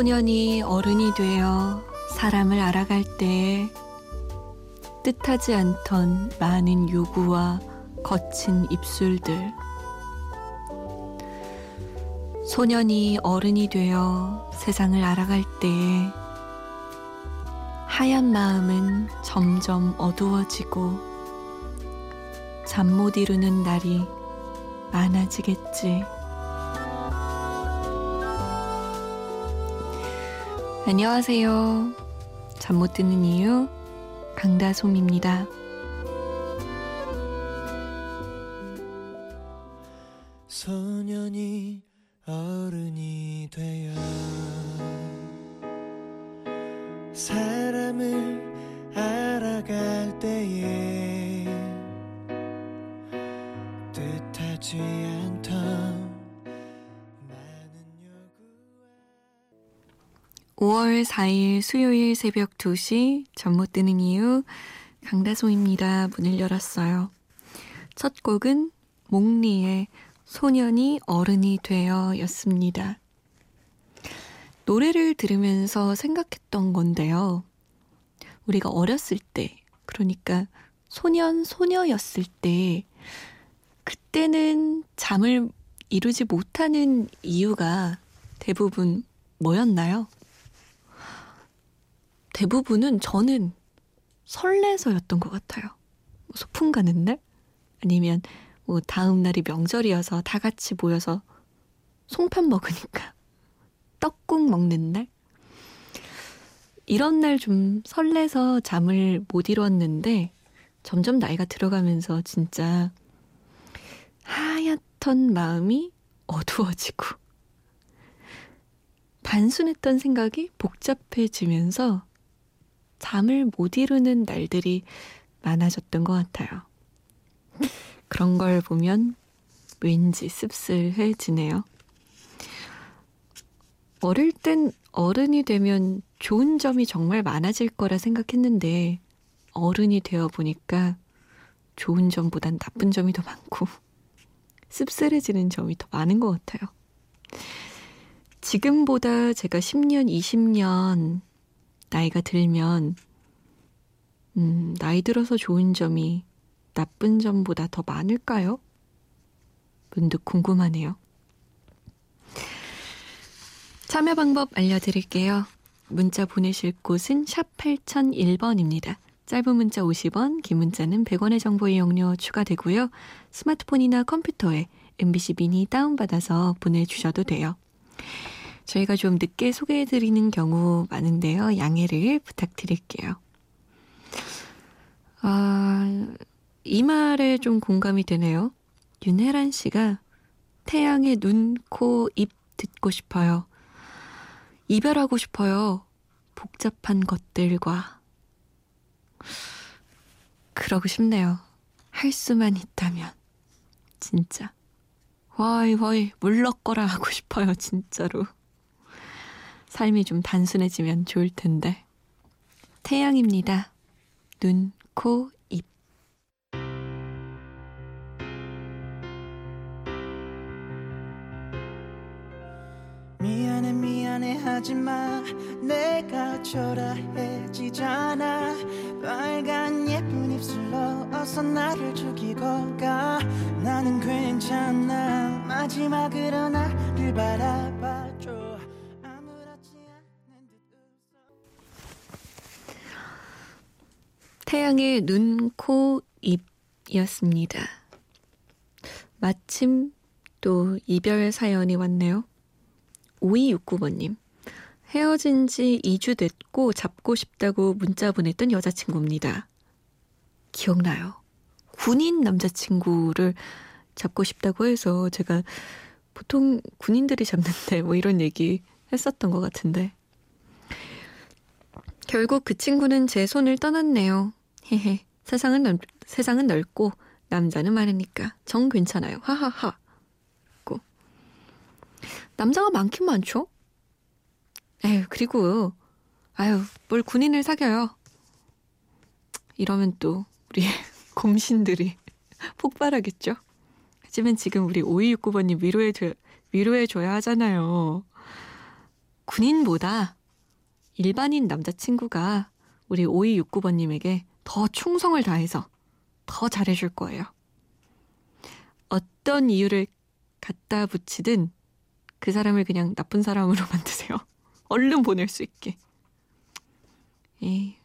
소년이 어른이 되어 사람을 알아갈 때 뜻하지 않던 많은 요구와 거친 입술들. 소년이 어른이 되어 세상을 알아갈 때 하얀 마음은 점점 어두워지고 잠 못 이루는 날이 많아지겠지. 안녕하세요. 잠 못 드는 이유 강다솜입니다. 5월 4일 수요일 새벽 2시 잠 못 드는 이유 강다솜입니다. 문을 열었어요. 첫 곡은 몽리의 소년이 어른이 되어 였습니다. 노래를 들으면서 생각했던 건데요. 우리가 어렸을 때, 그러니까 소년, 소녀였을 때, 그때는 잠을 이루지 못하는 이유가 대부분 뭐였나요? 대부분은 저는 설레서였던 것 같아요. 뭐 소풍 가는 날? 아니면 뭐 다음 날이 명절이어서 다 같이 모여서 송편 먹으니까 떡국 먹는 날? 이런 날 좀 설레서 잠을 못 이뤘는데 점점 나이가 들어가면서 진짜 하얗던 마음이 어두워지고 단순했던 생각이 복잡해지면서 잠을 못 이루는 날들이 많아졌던 것 같아요. 그런 걸 보면 왠지 씁쓸해지네요. 어릴 땐 어른이 되면 좋은 점이 정말 많아질 거라 생각했는데 어른이 되어 보니까 좋은 점보단 나쁜 점이 더 많고 씁쓸해지는 점이 더 많은 것 같아요. 지금보다 제가 10년, 20년 나이가 들면 음, 나이 들어서 좋은 점이 나쁜 점보다 더 많을까요? 문득 궁금하네요. 참여 방법 알려드릴게요. 문자 보내실 곳은 샵 8001번입니다. 짧은 문자 50원, 긴 문자는 100원의 정보 이용료 추가되고요. 스마트폰이나 컴퓨터에 MBC 미니 다운받아서 보내주셔도 돼요. 저희가 좀 늦게 소개해드리는 경우 많은데요. 양해를 부탁드릴게요. 아, 이 말에 좀 공감이 되네요. 윤혜란 씨가 태양의 눈, 코, 입 듣고 싶어요. 이별하고 싶어요. 복잡한 것들과. 그러고 싶네요. 할 수만 있다면. 진짜. 와이, 와이, 물러거라 하고 싶어요, 진짜로. 삶이 좀 단순해지면 좋을 텐데. 태양입니다. 눈, 코, 입. 미안해 미안해 하지마 내가 초라해지잖아 빨간 예쁜 입술로 어서 나를 죽이고 가 나는 괜찮아 마지막으로 나를 바라 태양의 눈, 코, 입이었습니다. 마침 또 이별 사연이 왔네요. 5269번님. 헤어진 지 2주 됐고 잡고 싶다고 문자 보냈던 여자친구입니다. 기억나요. 군인 남자친구를 잡고 싶다고 해서 제가 보통 군인들이 잡는데 뭐 이런 얘기 했었던 것 같은데. 결국 그 친구는 제 손을 떠났네요. 헤헤. 세상은 넓, 세상은 넓고 남자는 많으니까 정 괜찮아요. 하하하. 고. 남자가 많긴 많죠? 에휴, 그리고 아유, 뭘 군인을 사겨요. 이러면 또 우리 곰신들이 폭발하겠죠? 하지만 지금 우리 5269번님 위로해 줘, 위로해 줘야 하잖아요. 군인보다 일반인 남자친구가 우리 5269번님에게 더 충성을 다해서 더 잘해줄 거예요. 어떤 이유를 갖다 붙이든 그 사람을 그냥 나쁜 사람으로 만드세요. 얼른 보낼 수 있게. 에이,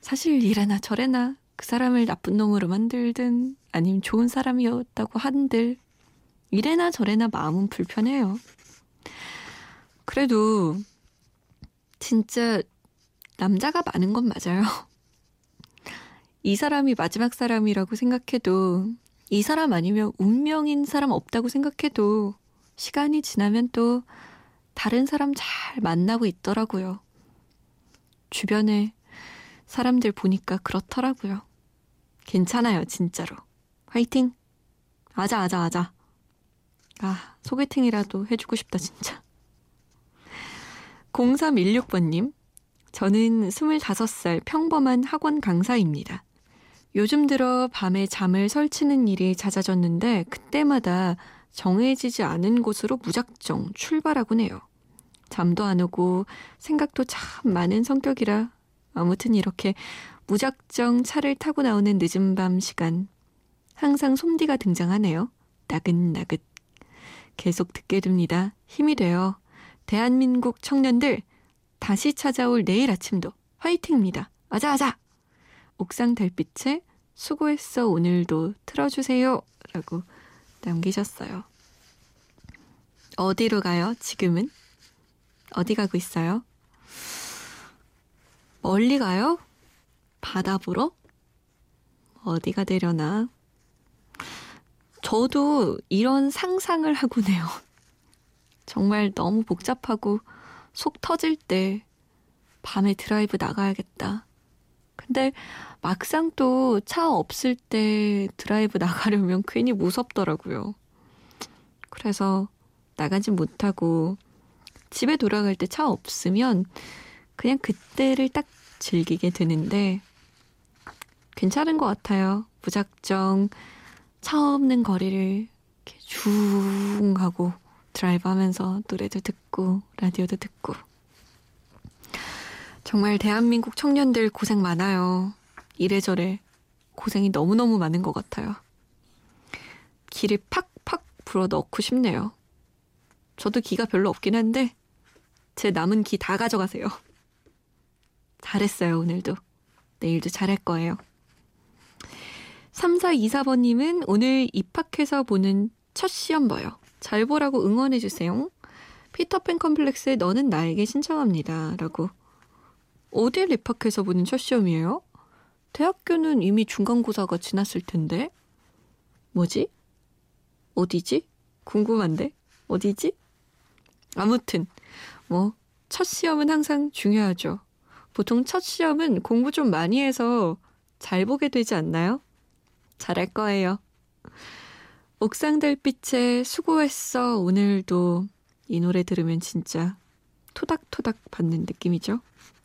사실 이래나 저래나 그 사람을 나쁜 놈으로 만들든 아니면 좋은 사람이었다고 한들 이래나 저래나 마음은 불편해요. 그래도 진짜 남자가 많은 건 맞아요. 이 사람이 마지막 사람이라고 생각해도 이 사람 아니면 운명인 사람 없다고 생각해도 시간이 지나면 또 다른 사람 잘 만나고 있더라고요. 주변에 사람들 보니까 그렇더라고요. 괜찮아요, 진짜로. 화이팅! 아자, 아자, 아자. 아, 소개팅이라도 해주고 싶다, 진짜. 0316번님, 저는 25살 평범한 학원 강사입니다. 요즘 들어 밤에 잠을 설치는 일이 잦아졌는데 그때마다 정해지지 않은 곳으로 무작정 출발하곤 해요. 잠도 안 오고 생각도 참 많은 성격이라 아무튼 이렇게 무작정 차를 타고 나오는 늦은 밤 시간 항상 솜디가 등장하네요. 나긋나긋. 계속 듣게 됩니다. 힘이 돼요. 대한민국 청년들 다시 찾아올 내일 아침도 화이팅입니다. 아자아자! 옥상 달빛에 수고했어 오늘도 틀어주세요. 라고 남기셨어요. 어디로 가요, 지금은? 어디 가고 있어요? 멀리 가요? 바다 보러? 어디가 되려나? 저도 이런 상상을 하곤 해요. 정말 너무 복잡하고 속 터질 때 밤에 드라이브 나가야겠다. 근데 막상 또 차 없을 때 드라이브 나가려면 괜히 무섭더라고요. 그래서 나가진 못하고 집에 돌아갈 때 차 없으면 그냥 그때를 딱 즐기게 되는데 괜찮은 것 같아요. 무작정 차 없는 거리를 이렇게 쭉 하고 드라이브 하면서 노래도 듣고 라디오도 듣고 정말 대한민국 청년들 고생 많아요. 이래저래 고생이 너무너무 많은 것 같아요. 기를 팍팍 불어 넣고 싶네요. 저도 기가 별로 없긴 한데 제 남은 기 다 가져가세요. 잘했어요, 오늘도. 내일도 잘할 거예요. 3424번님은 오늘 입학해서 보는 첫 시험 봐요. 잘 보라고 응원해주세요. 피터팬 컴플렉스의 너는 나에게 신청합니다. 라고. 어딜 입학해서 보는 첫 시험이에요? 대학교는 이미 중간고사가 지났을 텐데. 뭐지? 어디지? 궁금한데? 어디지? 아무튼, 뭐, 첫 시험은 항상 중요하죠. 보통 첫 시험은 공부 좀 많이 해서 잘 보게 되지 않나요? 잘할 거예요. 옥상 달빛에 수고했어 오늘도 이 노래 들으면 진짜 토닥토닥 받는 느낌이죠.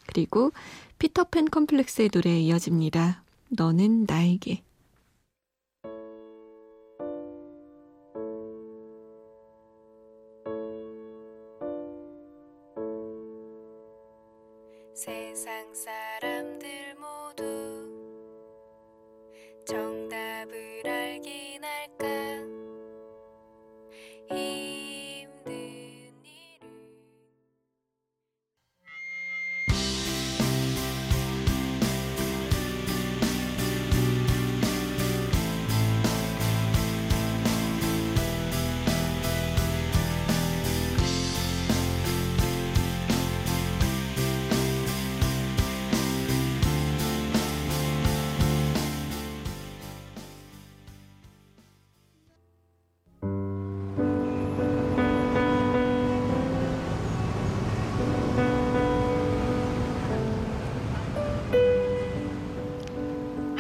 그리고 피터팬 컴플렉스의 노래에 이어집니다. 너는 나에게.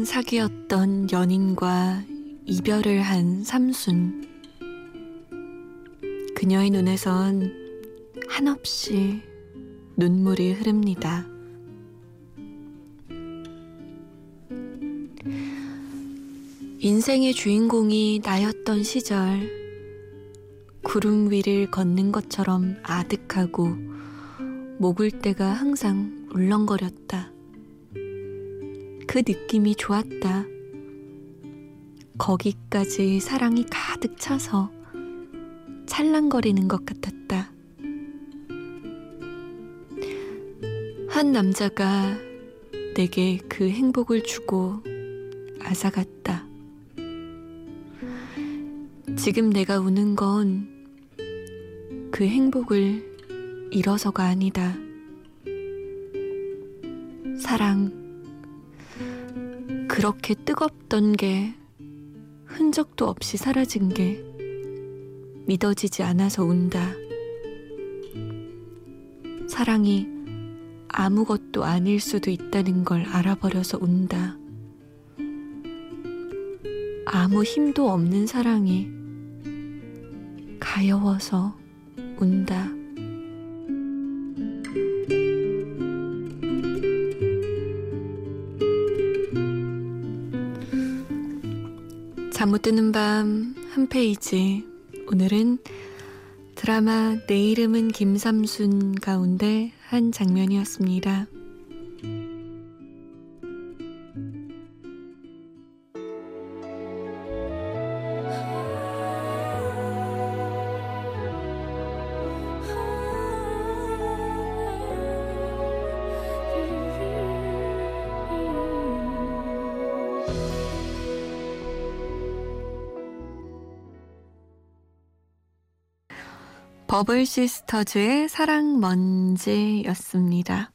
3년간 사귀었던 연인과 이별을 한 삼순. 그녀의 눈에선 한없이 눈물이 흐릅니다. 인생의 주인공이 나였던 시절, 구름 위를 걷는 것처럼 아득하고 목을 때가 항상 울렁거렸다. 그 느낌이 좋았다. 거기까지 사랑이 가득 차서 찰랑거리는 것 같았다. 한 남자가 내게 그 행복을 주고 앗아갔다. 지금 내가 우는 건 그 행복을 잃어서가 아니다. 사랑. 그렇게 뜨겁던 게 흔적도 없이 사라진 게 믿어지지 않아서 운다. 사랑이 아무것도 아닐 수도 있다는 걸 알아버려서 운다. 아무 힘도 없는 사랑이 가여워서 운다. 잠 못 드는 밤 한 페이지. 오늘은 드라마 내 이름은 김삼순 가운데 한 장면이었습니다. 버블 시스터즈의 사랑 먼지였습니다.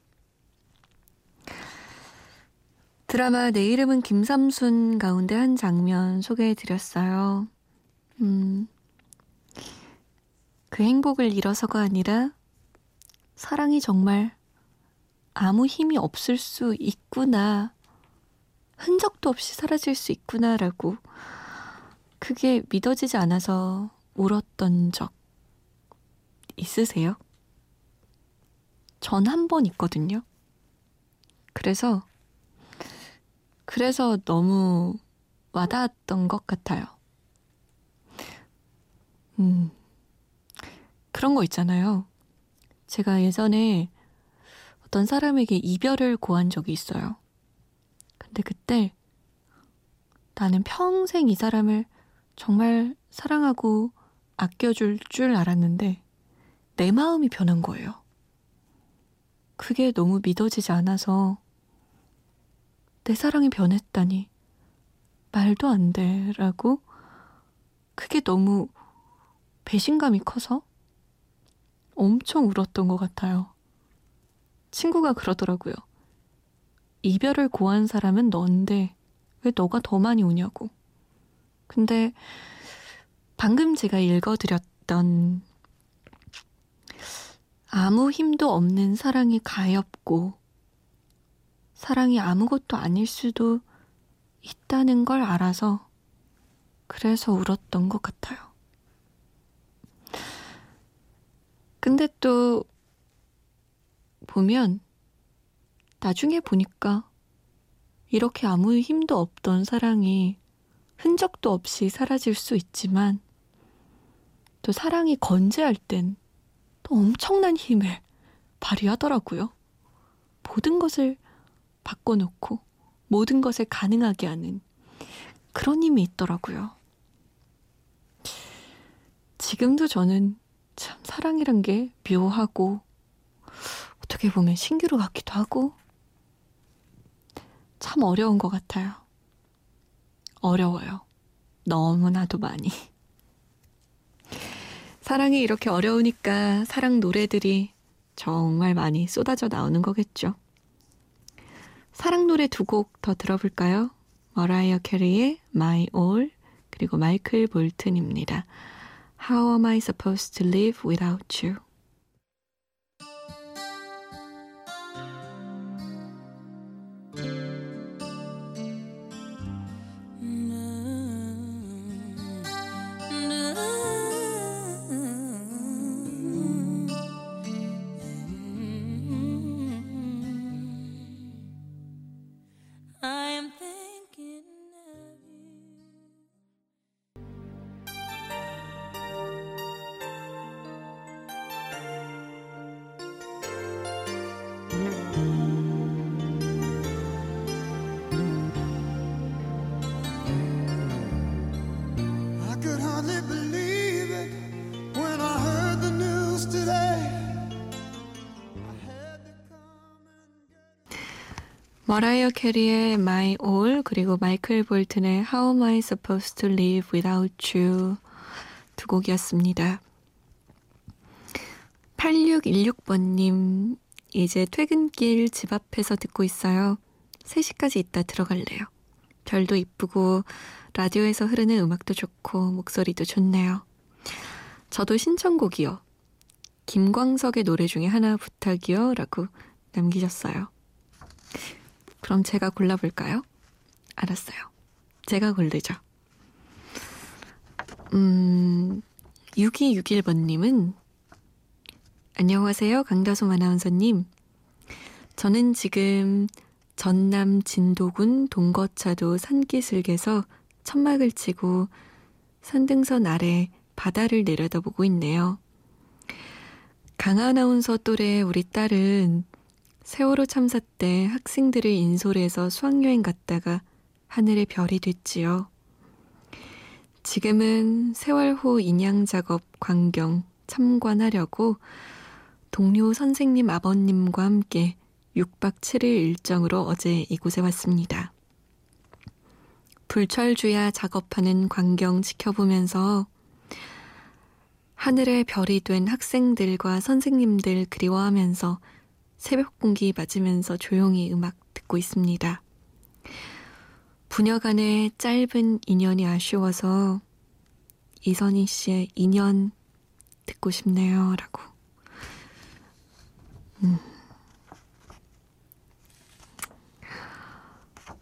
드라마 내 이름은 김삼순 가운데 한 장면 소개해 드렸어요. 음, 그 행복을 잃어서가 아니라 사랑이 정말 아무 힘이 없을 수 있구나. 흔적도 없이 사라질 수 있구나라고 그게 믿어지지 않아서 울었던 적 있으세요? 전 한 번 있거든요. 그래서, 그래서 너무 와닿았던 것 같아요. 음, 그런 거 있잖아요. 제가 예전에 어떤 사람에게 이별을 고한 적이 있어요. 근데 그때 나는 평생 이 사람을 정말 사랑하고 아껴줄 줄 알았는데 내 마음이 변한 거예요. 그게 너무 믿어지지 않아서 내 사랑이 변했다니 말도 안 돼라고 그게 너무 배신감이 커서 엄청 울었던 것 같아요. 친구가 그러더라고요. 이별을 고한 사람은 넌데 왜 너가 더 많이 우냐고. 근데 방금 제가 읽어드렸던 아무 힘도 없는 사랑이 가엽고 사랑이 아무것도 아닐 수도 있다는 걸 알아서 그래서 울었던 것 같아요. 근데 또 보면 나중에 보니까 이렇게 아무 힘도 없던 사랑이 흔적도 없이 사라질 수 있지만 또 사랑이 건재할 땐 또 엄청난 힘을 발휘하더라고요. 모든 것을 바꿔놓고 모든 것을 가능하게 하는 그런 힘이 있더라고요. 지금도 저는 참 사랑이란 게 묘하고 어떻게 보면 신기루 같기도 하고 참 어려운 것 같아요. 어려워요. 너무나도 많이. 사랑이 이렇게 어려우니까 사랑 노래들이 정말 많이 쏟아져 나오는 거겠죠. 사랑 노래 두 곡 더 들어볼까요? 머라이어 캐리의 My All 그리고 마이클 볼튼입니다. How am I supposed to live without you? 머라이어 캐리의 My All 그리고 마이클 볼튼의 How Am I Supposed to Live Without You 두 곡이었습니다. 8616번님 이제 퇴근길 집 앞에서 듣고 있어요. 3시까지 있다 들어갈래요. 별도 이쁘고 라디오에서 흐르는 음악도 좋고 목소리도 좋네요. 저도 신청곡이요. 김광석의 노래 중에 하나 부탁이요. 라고 남기셨어요. 그럼 제가 골라볼까요? 알았어요. 제가 고르죠. 음, 6261번님은 안녕하세요. 강다솜 아나운서님. 저는 지금 전남 진도군 동거차도 산기슭에서 천막을 치고 산등선 아래 바다를 내려다보고 있네요. 강 아나운서 또래 우리 딸은 세월호 참사 때 학생들을 인솔해서 수학여행 갔다가 하늘의 별이 됐지요. 지금은 세월호 인양 작업 광경 참관하려고 동료 선생님 아버님과 함께 6박 7일 일정으로 어제 이곳에 왔습니다. 불철주야 작업하는 광경 지켜보면서 하늘의 별이 된 학생들과 선생님들 그리워하면서 새벽 공기 맞으면서 조용히 음악 듣고 있습니다. 부녀 간의 짧은 인연이 아쉬워서 이선희 씨의 인연 듣고 싶네요. 라고. 음.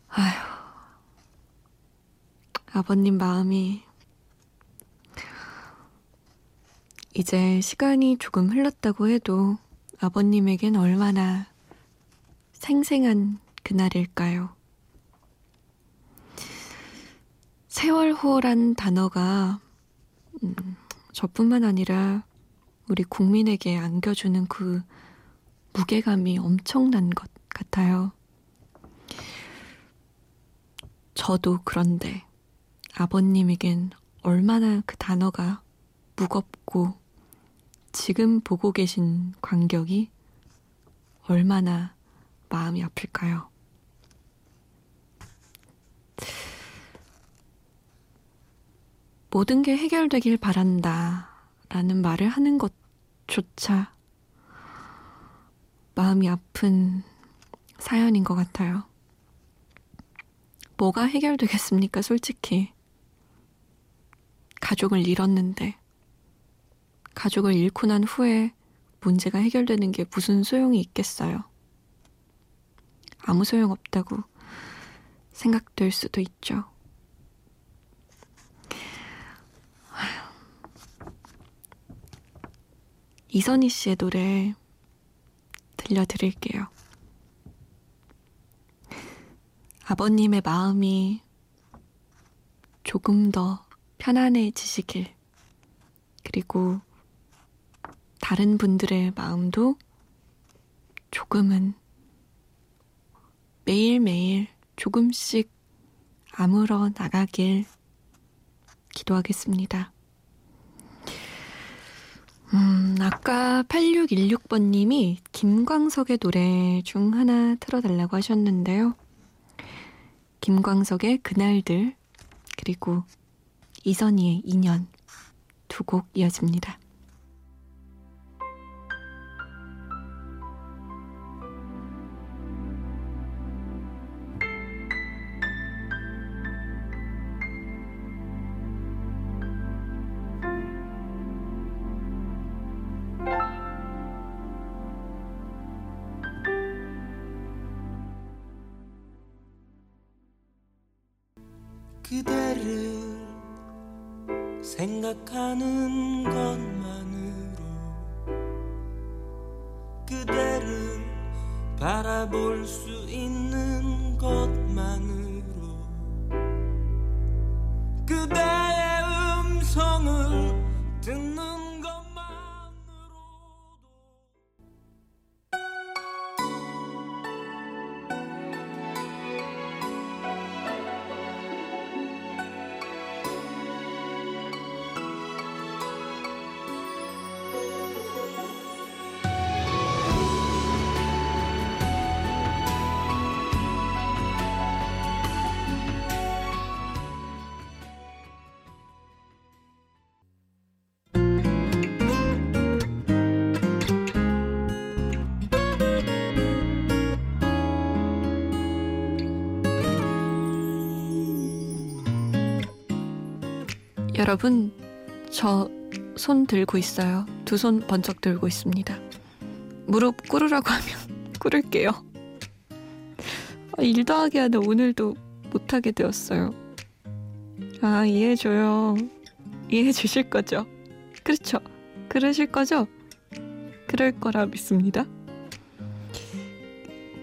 아휴. 아버님 마음이 이제 시간이 조금 흘렀다고 해도 아버님에겐 얼마나 생생한 그날일까요? 세월호란 단어가 음, 저뿐만 아니라 우리 국민에게 안겨주는 그 무게감이 엄청난 것 같아요. 저도 그런데 아버님에겐 얼마나 그 단어가 무겁고 지금 보고 계신 광경이 얼마나 마음이 아플까요? 모든 게 해결되길 바란다 라는 말을 하는 것조차 마음이 아픈 사연인 것 같아요. 뭐가 해결되겠습니까, 솔직히. 가족을 잃었는데, 가족을 잃고 난 후에 문제가 해결되는 게 무슨 소용이 있겠어요. 아무 소용 없다고 생각될 수도 있죠. 이선희 씨의 노래 들려드릴게요. 아버님의 마음이 조금 더 편안해지시길, 그리고 다른 분들의 마음도 조금은 매일매일 조금씩 아물어 나가길 기도하겠습니다. 음, 아까 8616번님이 김광석의 노래 중 하나 틀어달라고 하셨는데요. 김광석의 그날들, 그리고 이선희의 인연 두 곡 이어집니다. 바라볼 수 있는 것만으 여러분, 저 손 들고 있어요. 두 손 번쩍 들고 있습니다. 무릎 꿇으라고 하면 꿇을게요. 아, 일 더하기 하다 오늘도 못하게 되었어요. 아, 이해해줘요. 이해해 주실 거죠? 그렇죠? 그러실 거죠? 그럴 거라 믿습니다.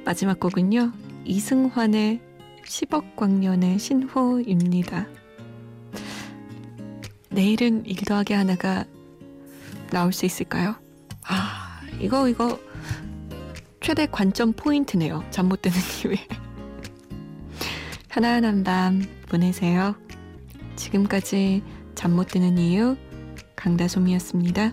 마지막 곡은요. 이승환의 10억 광년의 신호입니다. 내일은 일 더하기 하나가 나올 수 있을까요? 아, 이거, 이거, 최대 관점 포인트네요. 잠 못 드는 이유에. 편안한 밤 보내세요. 지금까지 잠 못 드는 이유 강다솜이었습니다.